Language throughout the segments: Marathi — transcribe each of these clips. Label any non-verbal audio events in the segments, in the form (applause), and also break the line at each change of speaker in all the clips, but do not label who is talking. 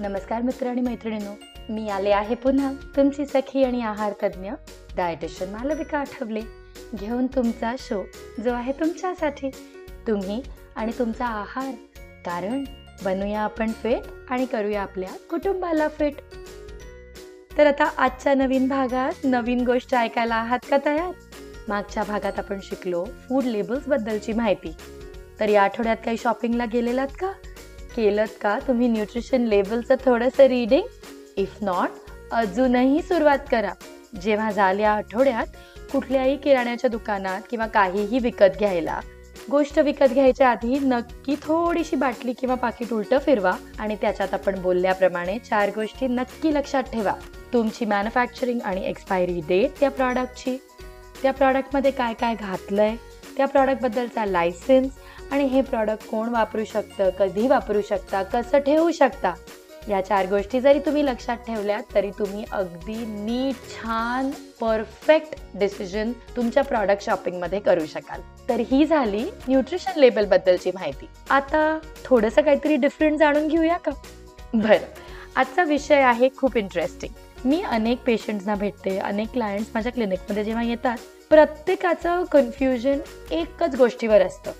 नमस्कार मित्र आणि मैत्रिणींनो मी आले आहे पुन्हा तुमची सखी आणि आहार तज्ज्ञ डायटिशियन मालविका आठवले. घेऊन तुमचा शो जो आहे तुमच्यासाठी. तुम्ही आणि तुमचा आहार कारण बनूया आपण फिट आणि करूया आपल्या कुटुंबाला फिट तर आता आजच्या नवीन भागात नवीन गोष्ट ऐकायला आहात का तयार? मागच्या भागात आपण शिकलो फूड लेबल्स बद्दलची माहिती. तर या आठवड्यात काही शॉपिंगला गेलेलात का? केलं का? तुम्ही न्यूट्रिशन लेबलचं थोडंसं रीडिंग इफ नॉट अजूनही सुरुवात करा. जेव्हा झाल्या आठवड्यात कुठल्याही किराण्याच्या दुकानात किंवा काहीही विकत घ्यायला गोष्ट विकत घ्यायच्या आधी नक्की थोडीशी बाटली किंवा पाकिट उलटं फिरवा आणि त्याच्यात आपण बोलल्याप्रमाणे चार गोष्टी नक्की लक्षात ठेवा. तुमची मॅन्युफॅक्चरिंग आणि एक्सपायरी डेट त्या प्रॉडक्टची त्या प्रॉडक्टमध्ये काय काय घातलंय? त्या प्रॉडक्टबद्दलचा लायसन्स आणि हे प्रॉडक्ट कोण वापरू शकतं कधी वापरू शकता कसं ठेवू शकता? या चार गोष्टी जरी तुम्ही लक्षात ठेवल्यात तरी तुम्ही अगदी नीट छान परफेक्ट डिसिजन तुमच्या प्रॉडक्ट शॉपिंगमध्ये करू शकाल. तर ही झाली न्यूट्रिशन लेबलबद्दलची माहिती. आता थोडंसं काहीतरी डिफरंट जाणून घेऊया का? बरं. आजचा विषय आहे खूप इंटरेस्टिंग मी अनेक पेशंट्सना भेटते अनेक क्लायंट्स माझ्या क्लिनिकमध्ये जेव्हा येतात प्रत्येकाचं कन्फ्युजन एकच गोष्टीवर असतं.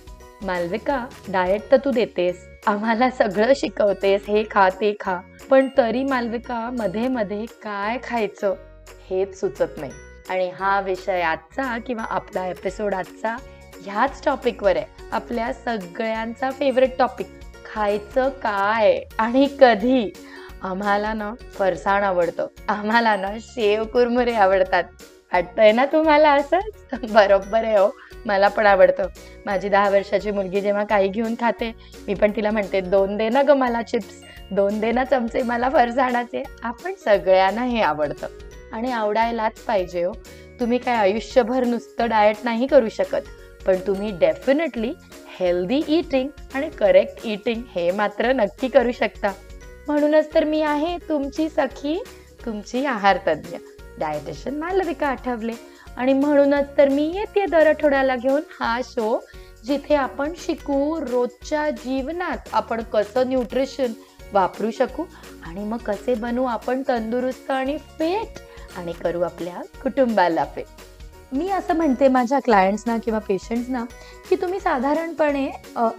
मालविका डाएट तर तू देतेस. आम्हाला सगळं शिकवतेस. हे खा ते खा. पण तरी मालविका मध्ये मध्ये काय खायचं? हेच सुचत नाही. आणि हा विषय आजचा किंवा आपला एपिसोड आजचा ह्याच टॉपिकवर आहे. आपल्या सगळ्यांचा फेवरेट टॉपिक खायचं काय? आणि कधी? आम्हाला ना फरसाण आवडतं. आम्हाला ना शेव कुरमुरे आवडतात. वाटतंय ना तुम्हाला असंच? (laughs) बरोबर आहे हो. मला पण आवडतं. माझी दहा वर्षाची मुलगी जेव्हा काही घेऊन खाते मी पण तिला म्हणते दोन दे ना ग मला चिप्स दोन दे ना चमचे मला फरसाणाचे. आपण सगळ्यांना हे आवडतं. आणि आवडायलाच पाहिजे हो. तुम्ही काय आयुष्यभर नुसतं डाएट नाही करू शकत. पण तुम्ही डेफिनेटली हेल्दी इटिंग आणि करेक्ट इटिंग हे मात्र नक्की करू शकता. म्हणूनच तर मी आहे तुमची सखी तुमची आहार तज्ज्ञ डायटिशियन मालविका आठवले. आणि म्हणूनच तर मी येते दर आठवड्याला घेऊन हा शो जिथे आपण शिकू रोजच्या जीवनात आपण कसं न्यूट्रिशन वापरू शकू आणि मग कसे बनवू आपण तंदुरुस्त आणि फिट आणि करू आपल्या कुटुंबाला फिट मी असं म्हणते माझ्या क्लायंट्सना किंवा पेशंट्सना की तुम्ही साधारणपणे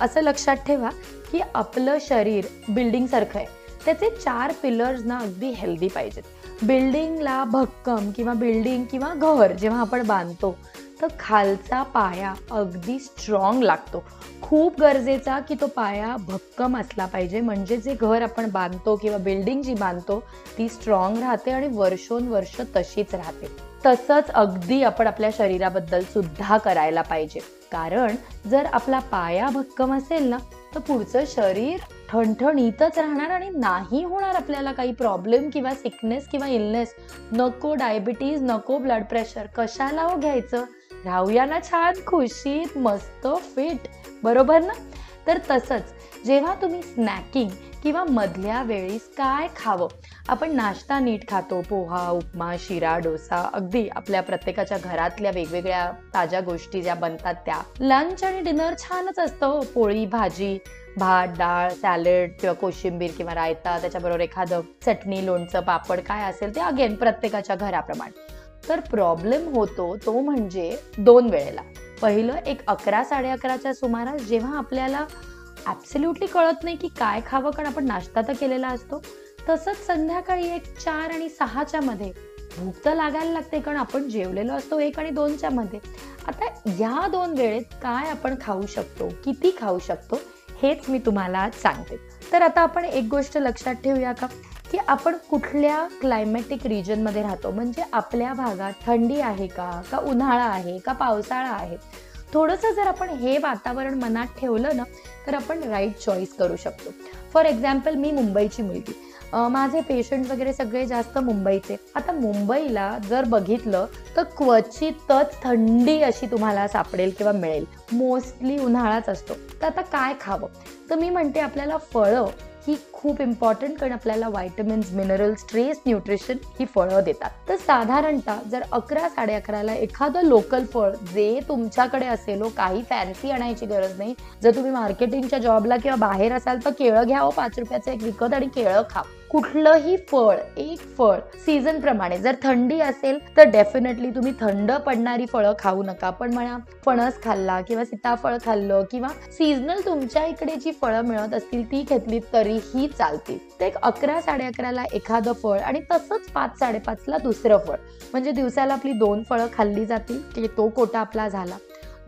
असं लक्षात ठेवा की आपलं शरीर बिल्डिंगसारखं आहे. त्याचे चार पिलर्सना अगदी हेल्दी पाहिजेत. बिल्डिंगला भक्कम किंवा बिल्डिंग किंवा घर जेव्हा आपण बांधतो तर खालचा पाया अगदी स्ट्रॉंग लागतो. खूप गरजेचा की तो पाया भक्कम असला पाहिजे. म्हणजे जे घर आपण बांधतो किंवा बिल्डिंग जी बांधतो ती स्ट्रॉंग राहते आणि वर्षोनवर्ष तशीच राहते. तसंच अगदी आपण आपल्या शरीराबद्दल सुद्धा करायला पाहिजे. कारण जर आपला पाया भक्कम असेल ना तर पुढचं शरीर ठणठणीतच राहणार आणि नाही होणार आपल्याला काही प्रॉब्लेम किंवा सिकनेस किंवा इलनेस नको डायबिटीज नको ब्लड प्रेशर कशाला हो घ्यायचं? राहूया ना छान खुशीत मस्त फिट बरोबर ना? तर तसंच जेव्हा तुम्ही स्नॅकिंग किंवा मधल्या वेळीस काय खावं? आपण नाश्ता नीट खातो पोहा उपमा शिरा डोसा अगदी आपल्या प्रत्येकाच्या घरातल्या वेगवेगळ्या ताज्या गोष्टी ज्या बनतात त्या. लंच आणि डिनर छानच असतं हो, पोळी भाजी भात डाळ सॅलड किंवा कोशिंबीर किंवा रायता त्याच्याबरोबर एखादं चटणी लोणचं पापड काय असेल ते अगेन प्रत्येकाच्या घराप्रमाणे. तर प्रॉब्लेम होतो तो म्हणजे दोन वेळेला. पहिलं एक अकरा साडे अकराच्या सुमारास जेव्हा आपल्याला ॲब्सल्युटली कळत नाही की काय खावं कारण आपण नाश्ता तर केलेला असतो तसंच संध्याकाळी एक चार आणि सहाच्या मध्ये भूक तर लागायला लागते कारण आपण जेवलेलो असतो एक आणि दोनच्या मध्ये. आता या दोन वेळेत काय आपण खाऊ शकतो किती खाऊ शकतो हेच मी तुम्हाला सांगते. तर आता आपण एक गोष्ट लक्षात ठेवूया का? की आपण कुठल्या क्लायमॅटिक रिजनमध्ये राहतो? म्हणजे आपल्या भागात थंडी आहे का? का उन्हाळा आहे? का पावसाळा आहे? थोडंसं जर आपण हे वातावरण मनात ठेवलं ना तर आपण राईट चॉईस करू शकतो. फॉर एक्झाम्पल मी मुंबईची मुलगी. माझे पेशंट वगैरे सगळे जास्त मुंबईचे. आता मुंबईला जर बघितलं तर क्वचितच थंडी अशी तुम्हाला सापडेल किंवा मिळेल. मोस्टली उन्हाळाच असतो. तर आता काय खावं? तर मी म्हणते आपल्याला फळं ही खूप इम्पॉर्टंट कारण आपल्याला व्हायटमिन्स मिनरल्स ट्रेस न्यूट्रिशन ही फळं देतात. तर साधारणतः जर अकरा साडे अकराला एखादं लोकल फळ जे तुमच्याकडे असेल हो, काही फॅन्सी आणायची गरज नाही. जर तुम्ही मार्केटिंगच्या जॉबला किंवा बाहेर असाल तर केळं घ्या हो, पाच रुपयाचं एक विकत आणि केळं खा. कुठलंही फळ एक फळ सीझन प्रमाणे जर थंडी असेल तर डेफिनेटली तुम्ही थंड पडणारी फळं खाऊ नका. पण म्हणा फणस खाल्ला किंवा सीताफळ खाल्लं किंवा सीझनल तुमच्या इकडे जी फळं मिळत असतील ती घेतली तरीही चालतील. ते एक अकरा साडे अकराला एखादं फळ आणि तसंच पाच साडेपाचला दुसरं फळ. म्हणजे दिवसाला आपली दोन फळं खाल्ली जातील की तो कोटा आपला झाला.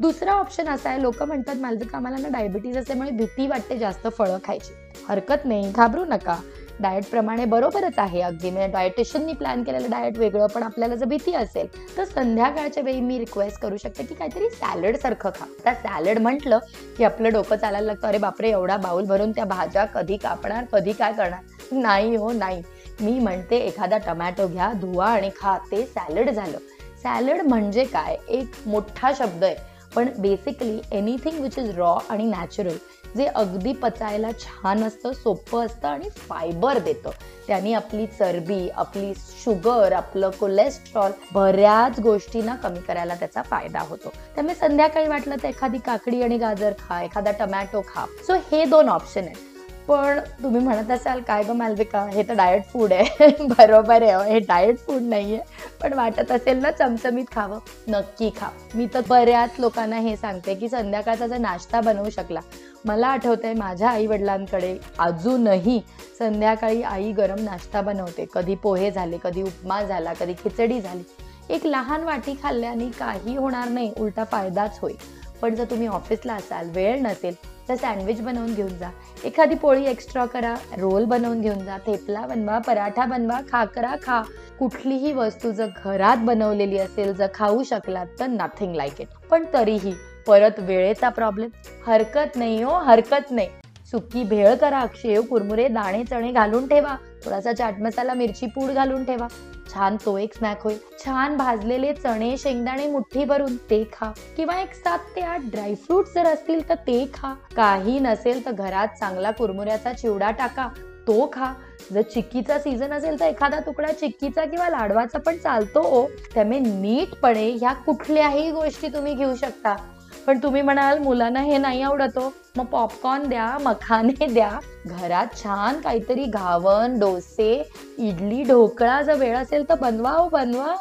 दुसरा ऑप्शन असा आहे लोक म्हणतात मालविका आम्हाला ना डायबिटीज असल्यामुळे भीती वाटते जास्त फळं खायची. हरकत नाही घाबरू नका. डाएटप्रमाणे बरोबरच आहे अगदी. म्हणजे डायटिशियननी प्लॅन केलेलं डाएट वेगळं पण आपल्याला जर भीती असेल तर संध्याकाळच्या वेळी मी रिक्वेस्ट करू शकते की काहीतरी सॅलड सारखं खा. आता सॅलड म्हटलं की आपलं डोकं चालायला लागतं अरे बापरे एवढा बाऊल भरून त्या भाज्या कधी कापणार कधी काय करणार? नाही हो नाही. मी म्हणते एखादा टमॅटो घ्या धुवा आणि खा. ते सॅलड झालं. सॅलड म्हणजे काय? एक मोठा शब्द आहे पण basically anything which is raw आणि नॅचरल जे अगदी पचायला छान असतं सोपं असतं आणि फायबर देतं. त्यांनी आपली चरबी आपली शुगर आपलं कोलेस्ट्रॉल बऱ्याच गोष्टींना कमी करायला त्याचा फायदा होतो. त्यामुळे संध्याकाळी वाटलं तर एखादी काकडी आणि गाजर खा एखादा टमॅटो खा. सो हे दोन ऑप्शन आहेत. पण तुम्ही म्हणत असाल काय ग मालविका हे तर डाएट फूड आहे. (laughs) बरोबर आहे हे डाएट फूड नाहीये. पण वाटत असेल ना चमचमीत खावं. नक्की खा मी तर बऱ्याच लोकांना हे सांगते की संध्याकाळचा जर नाश्ता बनवू शकला. मला आठवतंय माझ्या आई वडिलांकडे अजूनही संध्याकाळी आई गरम नाश्ता बनवते. कधी पोहे झाले कधी उपमा झाला कधी खिचडी झाली. एक लहान वाटी खाल्ल्याने काही होणार नाही उलटा फायदाच होईल. पण जर तुम्ही ऑफिसला असाल वेळ नसेल तर सँडविच बनवून घेऊन जा. एखादी पोळी एक्स्ट्रा करा रोल बनवून घेऊन जा थेपला बनवा पराठा बनवा खाकरा खा. कुठलीही वस्तू जर घरात बनवलेली असेल जर खाऊ शकलात तर नथिंग लाईक इट पण तरीही परत वेळेचा प्रॉब्लेम हरकत नाही हो हरकत नाही. सुकी भेळ करा शेव कुरमुरे दाणे चणे घालून ठेवा. थोडासा चाट मसाला मिरची पूड घालून ठेवा. छान तो एक स्नॅक होईल. छान भाजलेले चणे शेंगदाणे मुठ्ठी भरून ते खा. किंवा एक सात ते आठ ड्रायफ्रुट जर असतील तर ते खा. काही नसेल तर घरात चांगला कुरमुऱ्याचा चिवडा टाका. तो खा. जर चिक्कीचा सीझन असेल तर एखादा तुकडा चिक्कीचा किंवा लाडवाचा पण चालतो हो. त्यामुळे नीटपणे ह्या कुठल्याही गोष्टी तुम्ही घेऊ शकता. पण तुम्ही म्हणाल मुलांना हे नाही आवडतो हो. मग पॉपकॉर्न द्या मखाने द्या. घरात छान काहीतरी घावन डोसे इडली ढोकळा जर वेळ असेल तर बनवा हो बनवा.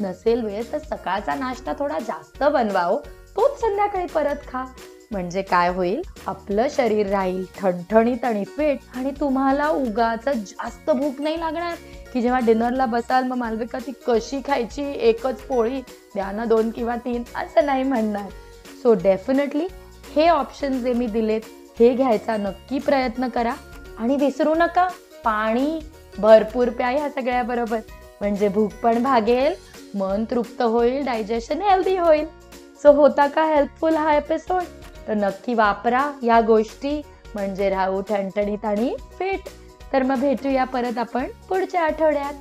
नसेल वेळ तर सकाळचा नाश्ता थोडा जास्त बनवाओ हो. तोच संध्याकाळी परत खा. म्हणजे काय होईल? आपलं शरीर राहील ठणठणीत आणि फिट आणि तुम्हाला उगाच जास्त भूक नाही लागणार. की जेव्हा डिनरला बसाल मग मालविका ती कशी खायची? एकच पोळी द्या ना दोन किंवा तीन असं नाही म्हणणार. सो डेफिनेटली हे ऑप्शन जे मी दिलेत हे घ्यायचा नक्की प्रयत्न करा. आणि विसरू नका पाणी भरपूर प्या ह्या सगळ्याबरोबर म्हणजे भूक पण भागेल मन तृप्त होईल डायजेशन हेल्दी होईल. सो होता का हेल्पफुल हा एपिसोड तर नक्की वापरा या गोष्टी. म्हणजे राहू ठणठणीत आणि फिट तर मग भेटूया परत आपण पुढच्या आठवड्यात.